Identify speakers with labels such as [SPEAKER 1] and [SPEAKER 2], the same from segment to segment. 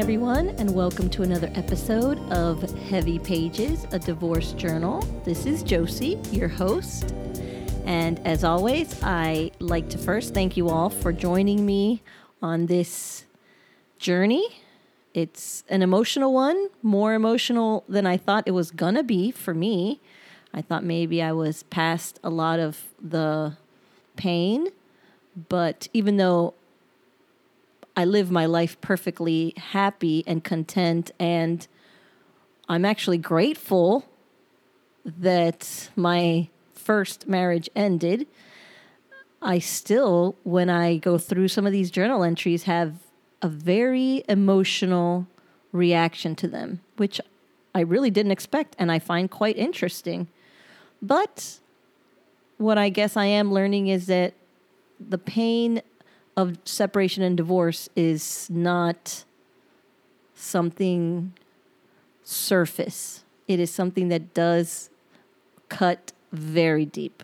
[SPEAKER 1] everyone, and welcome to another episode of Heavy Pages, a divorce journal. This is Josie, your host. And as always, I like to first thank you all for joining me on this journey. It's an emotional one, more emotional than I thought it was gonna be for me. I thought maybe I was past a lot of the pain, but even though I live my life perfectly happy and content, and I'm actually grateful that my first marriage ended. I still, when I go through some of these journal entries, have a very emotional reaction to them, which I really didn't expect and I find quite interesting. But what I guess I am learning is that the pain of separation and divorce is not something surface. It is something that does cut very deep.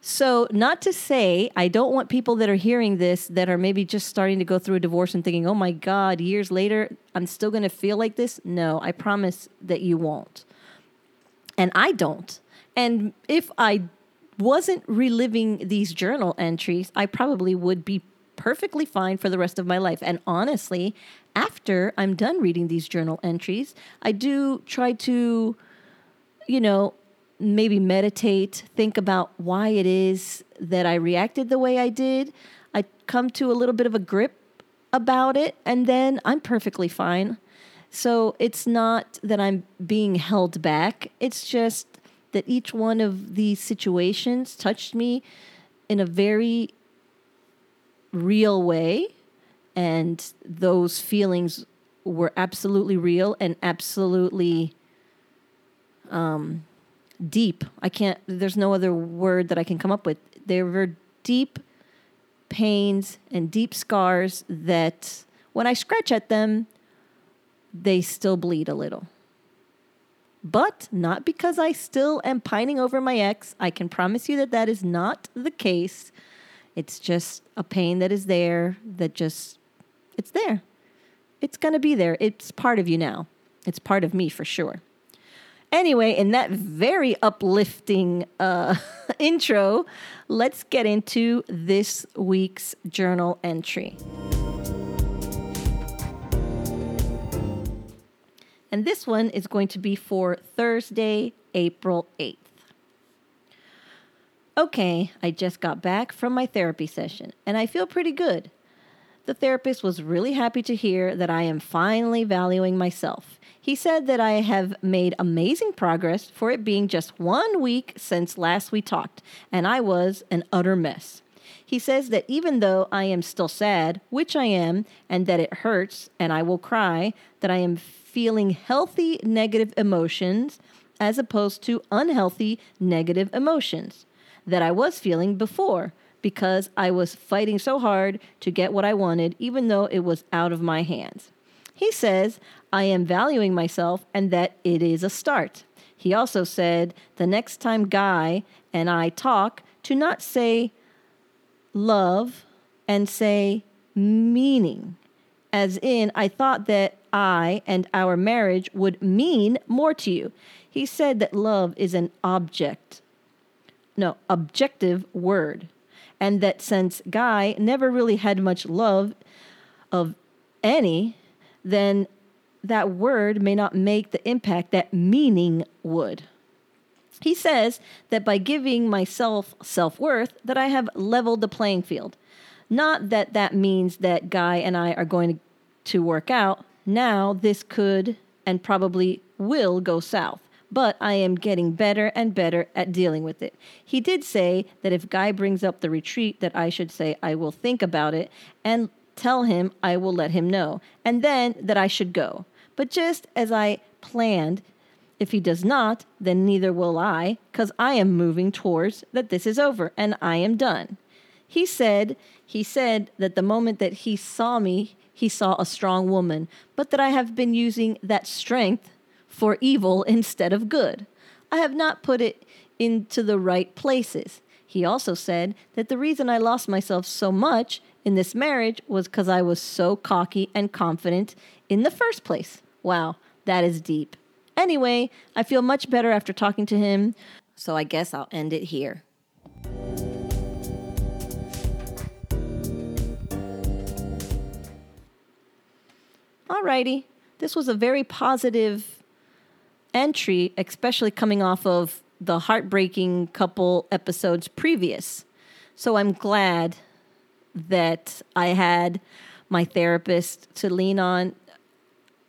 [SPEAKER 1] So, not to say I don't want people that are hearing this that are maybe just starting to go through a divorce and thinking, oh my God, years later, I'm still going to feel like this. No, I promise that you won't. And I don't. And if I wasn't reliving these journal entries, I probably would be perfectly fine for the rest of my life. And honestly, after I'm done reading these journal entries, I do try to, you know, maybe meditate, think about why it is that I reacted the way I did. I come to a little bit of a grip about it, and then I'm perfectly fine. So it's not that I'm being held back, it's just that each one of these situations touched me in a very real way. And those feelings were absolutely real and absolutely um, deep. I can't, there's no other word that I can come up with. There were deep pains and deep scars that when I scratch at them, they still bleed a little. But not because I still am pining over my ex. I can promise you that that is not the case. It's just a pain that is there, that just, it's there. It's to be there. It's part of you now. It's part of me for sure. Anyway, in that very uplifting uh, intro, let's get into this week's journal entry. And this one is going to be for Thursday, April 8th. Okay, I just got back from my therapy session and I feel pretty good. The therapist was really happy to hear that I am finally valuing myself. He said that I have made amazing progress for it being just one week since last we talked, and I was an utter mess. He says that even though I am still sad, which I am, and that it hurts and I will cry, that I am feeling healthy negative emotions as opposed to unhealthy negative emotions that I was feeling before because I was fighting so hard to get what I wanted, even though it was out of my hands. He says, I am valuing myself and that it is a start. He also said, the next time Guy and I talk, to not say love and say meaning. As in, I thought that I and our marriage would mean more to you. He said that love is an object, no, objective word. And that since Guy never really had much love of any, then that word may not make the impact that meaning would. He says that by giving myself self-worth that I have leveled the playing field. Not that that means that Guy and I are going to work out. Now this could and probably will go south but I am getting better and better at dealing with it. He did say that if Guy brings up the retreat, that I should say I will think about it and tell him I will let him know, and then that I should go. But just as I planned, if he does not, then neither will I, because I am moving towards that this is over and I am done. He said, he said that the moment that he saw me, he saw a strong woman, but that I have been using that strength for evil instead of good. I have not put it into the right places. He also said that the reason I lost myself so much in this marriage was because I was so cocky and confident in the first place. Wow, that is deep. Anyway, I feel much better after talking to him, so I guess I'll end it here. Alrighty, this was a very positive entry, especially coming off of the heartbreaking couple episodes previous. So I'm glad that I had my therapist to lean on.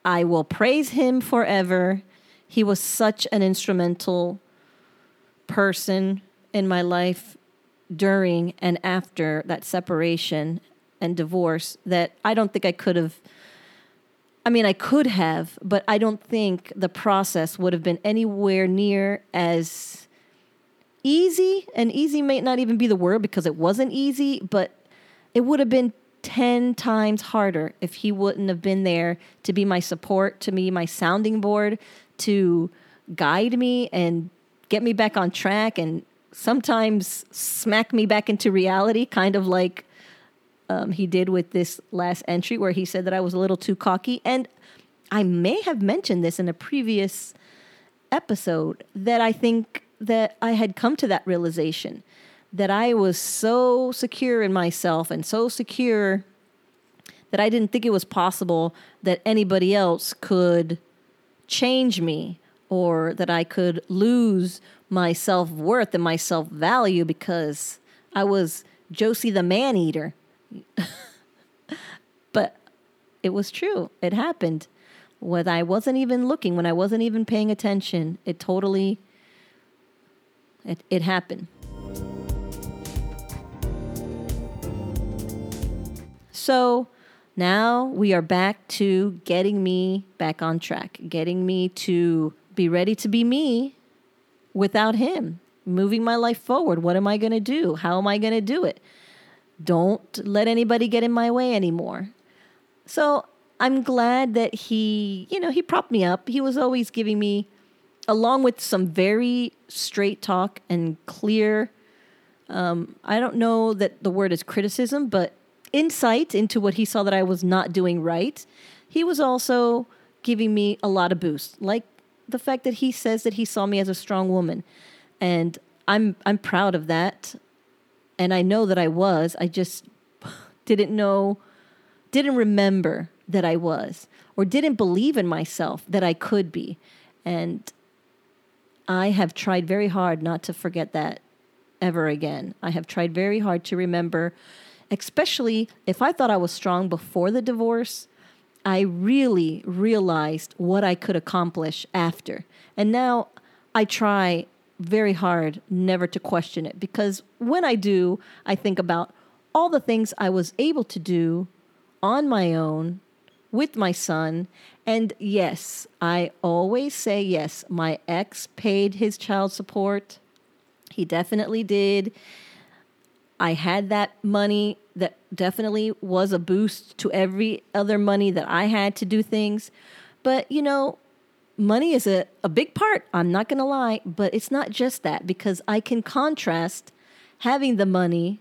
[SPEAKER 1] I will praise him forever. He was such an instrumental person in my life during and after that separation and divorce that I don't think I could have. I mean, I could have, but I don't think the process would have been anywhere near as easy. And easy may not even be the word because it wasn't easy, but it would have been 10 times harder if he wouldn't have been there to be my support, to be my sounding board, to guide me and get me back on track and sometimes smack me back into reality, kind of like um, he did with this last entry where he said that I was a little too cocky. And I may have mentioned this in a previous episode that I think that I had come to that realization that I was so secure in myself and so secure that I didn't think it was possible that anybody else could change me or that I could lose my self worth and my self value because I was Josie the man eater. but it was true. It happened. When I wasn't even looking, when I wasn't even paying attention, it totally it, it happened. So now we are back to getting me back on track, getting me to be ready to be me without him, moving my life forward. What am I going to do? How am I going to do it? Don't let anybody get in my way anymore. So I'm glad that he, you know, he propped me up. He was always giving me, along with some very straight talk and clear, um, I don't know that the word is criticism, but insight into what he saw that I was not doing right. He was also giving me a lot of boost, like the fact that he says that he saw me as a strong woman, and I'm I'm proud of that, and I know that I was. I just didn't know, didn't remember that I was, or didn't believe in myself that I could be, and I have tried very hard not to forget that ever again. I have tried very hard to remember especially if I thought I was strong before the divorce, I really realized what I could accomplish after. And now I try very hard never to question it because when I do, I think about all the things I was able to do on my own with my son. And yes, I always say yes. My ex paid his child support. He definitely did. I had that money that definitely was a boost to every other money that I had to do things. But, you know, money is a, a big part, I'm not going to lie, but it's not just that because I can contrast having the money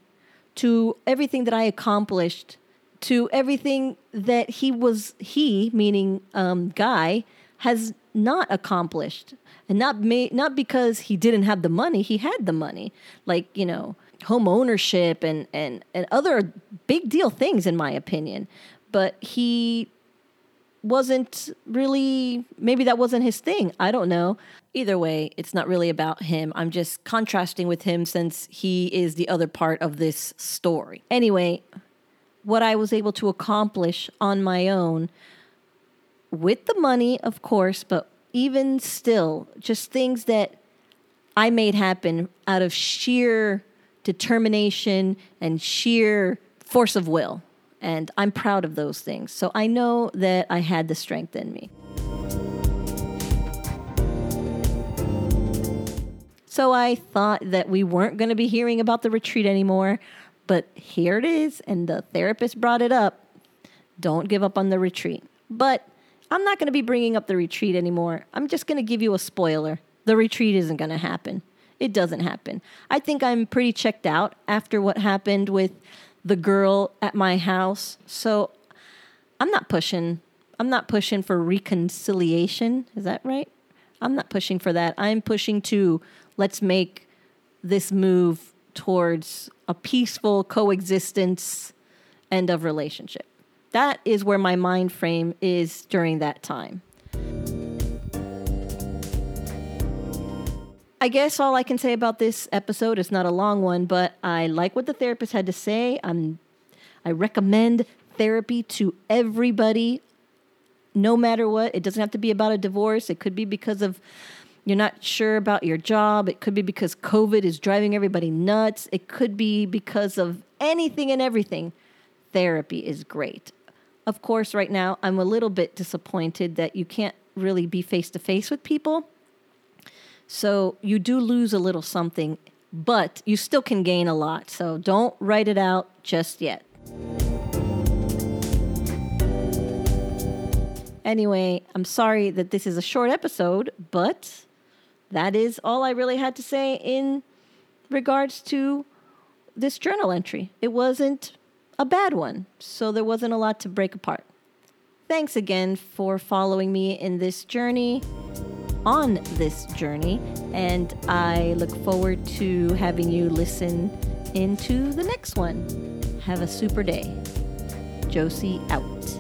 [SPEAKER 1] to everything that I accomplished, to everything that he was, he, meaning um, Guy, has not accomplished. And not, ma- not because he didn't have the money, he had the money. Like, you know, home ownership and, and, and other big deal things, in my opinion. But he wasn't really, maybe that wasn't his thing. I don't know. Either way, it's not really about him. I'm just contrasting with him since he is the other part of this story. Anyway, what I was able to accomplish on my own with the money, of course, but even still, just things that I made happen out of sheer determination, and sheer force of will. And I'm proud of those things. So I know that I had the strength in me. So I thought that we weren't going to be hearing about the retreat anymore, but here it is, and the therapist brought it up. Don't give up on the retreat. But I'm not going to be bringing up the retreat anymore. I'm just going to give you a spoiler. The retreat isn't going to happen it doesn't happen. I think I'm pretty checked out after what happened with the girl at my house. So I'm not pushing. I'm not pushing for reconciliation. Is that right? I'm not pushing for that. I'm pushing to let's make this move towards a peaceful coexistence end of relationship. That is where my mind frame is during that time. I guess all I can say about this episode is not a long one, but I like what the therapist had to say. I'm I recommend therapy to everybody no matter what. It doesn't have to be about a divorce. It could be because of you're not sure about your job. It could be because COVID is driving everybody nuts. It could be because of anything and everything. Therapy is great. Of course, right now, I'm a little bit disappointed that you can't really be face to face with people. So you do lose a little something, but you still can gain a lot. So don't write it out just yet. Anyway, I'm sorry that this is a short episode, but that is all I really had to say in regards to this journal entry. It wasn't a bad one, so there wasn't a lot to break apart. Thanks again for following me in this journey, on this journey, and I look forward to having you listen into the next one. Have a super day. Josie out.